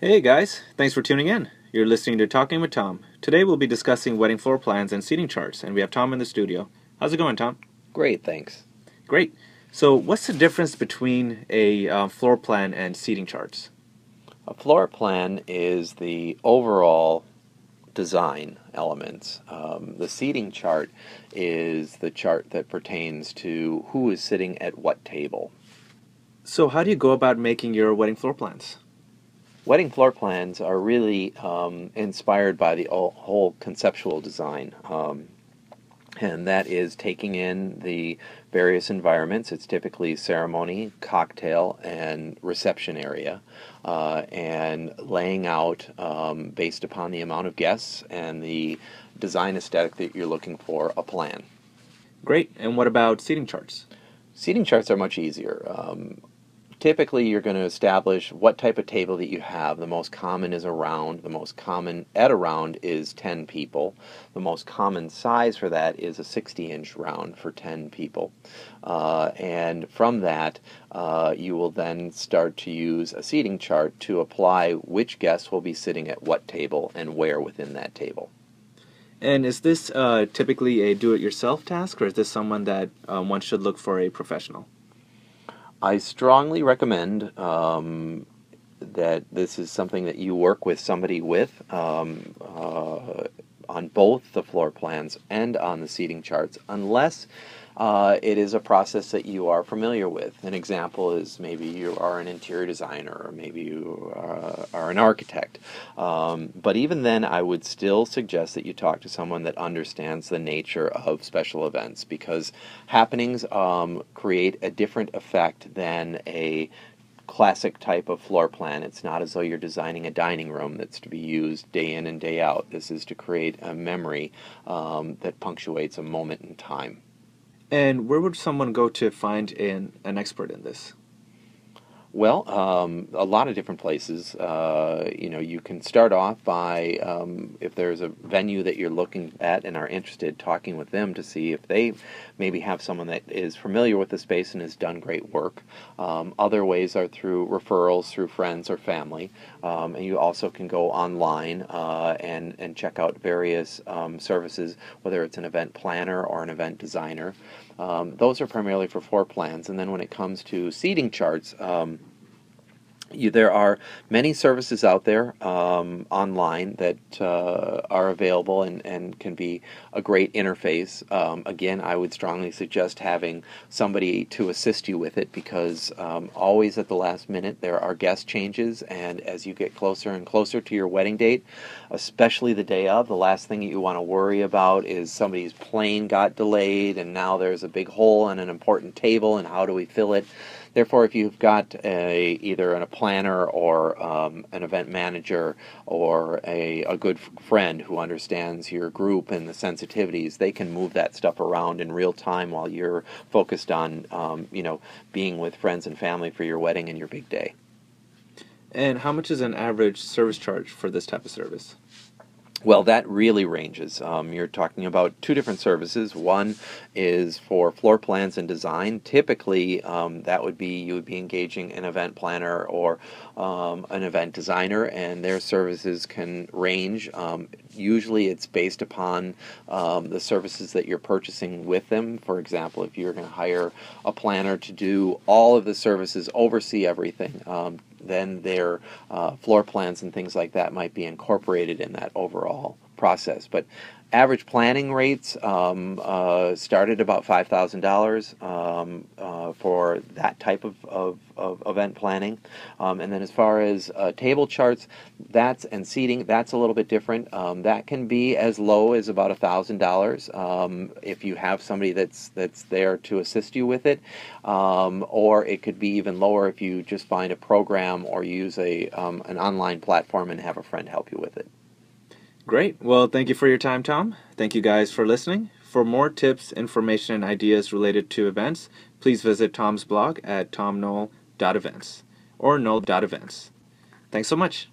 Hey guys, thanks for tuning in. You're listening to Talking with Tom. Today we'll be discussing wedding floor plans and seating charts, and we have Tom in the studio. How's it going, Tom? Great, thanks. Great. So, what's the difference between a uh, floor plan and seating charts? A floor plan is the overall design elements. Um, the seating chart is the chart that pertains to who is sitting at what table. So, how do you go about making your wedding floor plans? Wedding floor plans are really um, inspired by the whole conceptual design. Um, and that is taking in the various environments. It's typically ceremony, cocktail, and reception area, uh, and laying out um, based upon the amount of guests and the design aesthetic that you're looking for a plan. Great. And what about seating charts? Seating charts are much easier. Um, typically you're going to establish what type of table that you have. The most common is a round. The most common at a round is 10 people. The most common size for that is a 60 inch round for 10 people. Uh, and from that, uh, you will then start to use a seating chart to apply which guests will be sitting at what table and where within that table. And is this uh, typically a do it yourself task, or is this someone that um, one should look for a professional? I strongly recommend um, that this is something that you work with somebody with um, uh, on both the floor plans and on the seating charts, unless uh, it is a process that you are familiar with. An example is maybe you are an interior designer, or maybe you uh, are an architect. Um, but even then, I would still suggest that you talk to someone that understands the nature of special events because happenings um, create a different effect than a classic type of floor plan. It's not as though you're designing a dining room that's to be used day in and day out. This is to create a memory um, that punctuates a moment in time. And where would someone go to find an, an expert in this? Well, um, a lot of different places. Uh, you know, you can start off by um, if there's a venue that you're looking at and are interested, talking with them to see if they maybe have someone that is familiar with the space and has done great work. Um, other ways are through referrals through friends or family, um, and you also can go online uh, and and check out various um, services, whether it's an event planner or an event designer. Um, those are primarily for floor plans, and then when it comes to seating charts. Um, you, there are many services out there um, online that uh, are available and, and can be a great interface. Um, again, I would strongly suggest having somebody to assist you with it because um, always at the last minute there are guest changes, and as you get closer and closer to your wedding date, especially the day of, the last thing that you want to worry about is somebody's plane got delayed and now there's a big hole in an important table, and how do we fill it? Therefore, if you've got a, either a planner or um, an event manager or a, a good friend who understands your group and the sensitivities, they can move that stuff around in real time while you're focused on, um, you know, being with friends and family for your wedding and your big day. And how much is an average service charge for this type of service? Well, that really ranges. Um, you're talking about two different services. One is for floor plans and design. Typically, um, that would be you would be engaging an event planner or um, an event designer, and their services can range. Um, usually, it's based upon um, the services that you're purchasing with them. For example, if you're going to hire a planner to do all of the services, oversee everything, um, then their uh, floor plans and things like that might be incorporated in that overall process. But average planning rates um, uh, start at about $5,000 um, uh, for that type of, of, of event planning. Um, and then as far as uh, table charts, that's and seating, that's a little bit different. Um, that can be as low as about $1,000 um, if you have somebody that's, that's there to assist you with it. Um, or it could be even lower if you just find a program or use a, an online platform and have a friend help you with it. Great. Well, thank you for your time, Tom. Thank you guys for listening. For more tips, information, and ideas related to events, please visit Tom's blog at tomknoll.events or knoll.events. Thanks so much.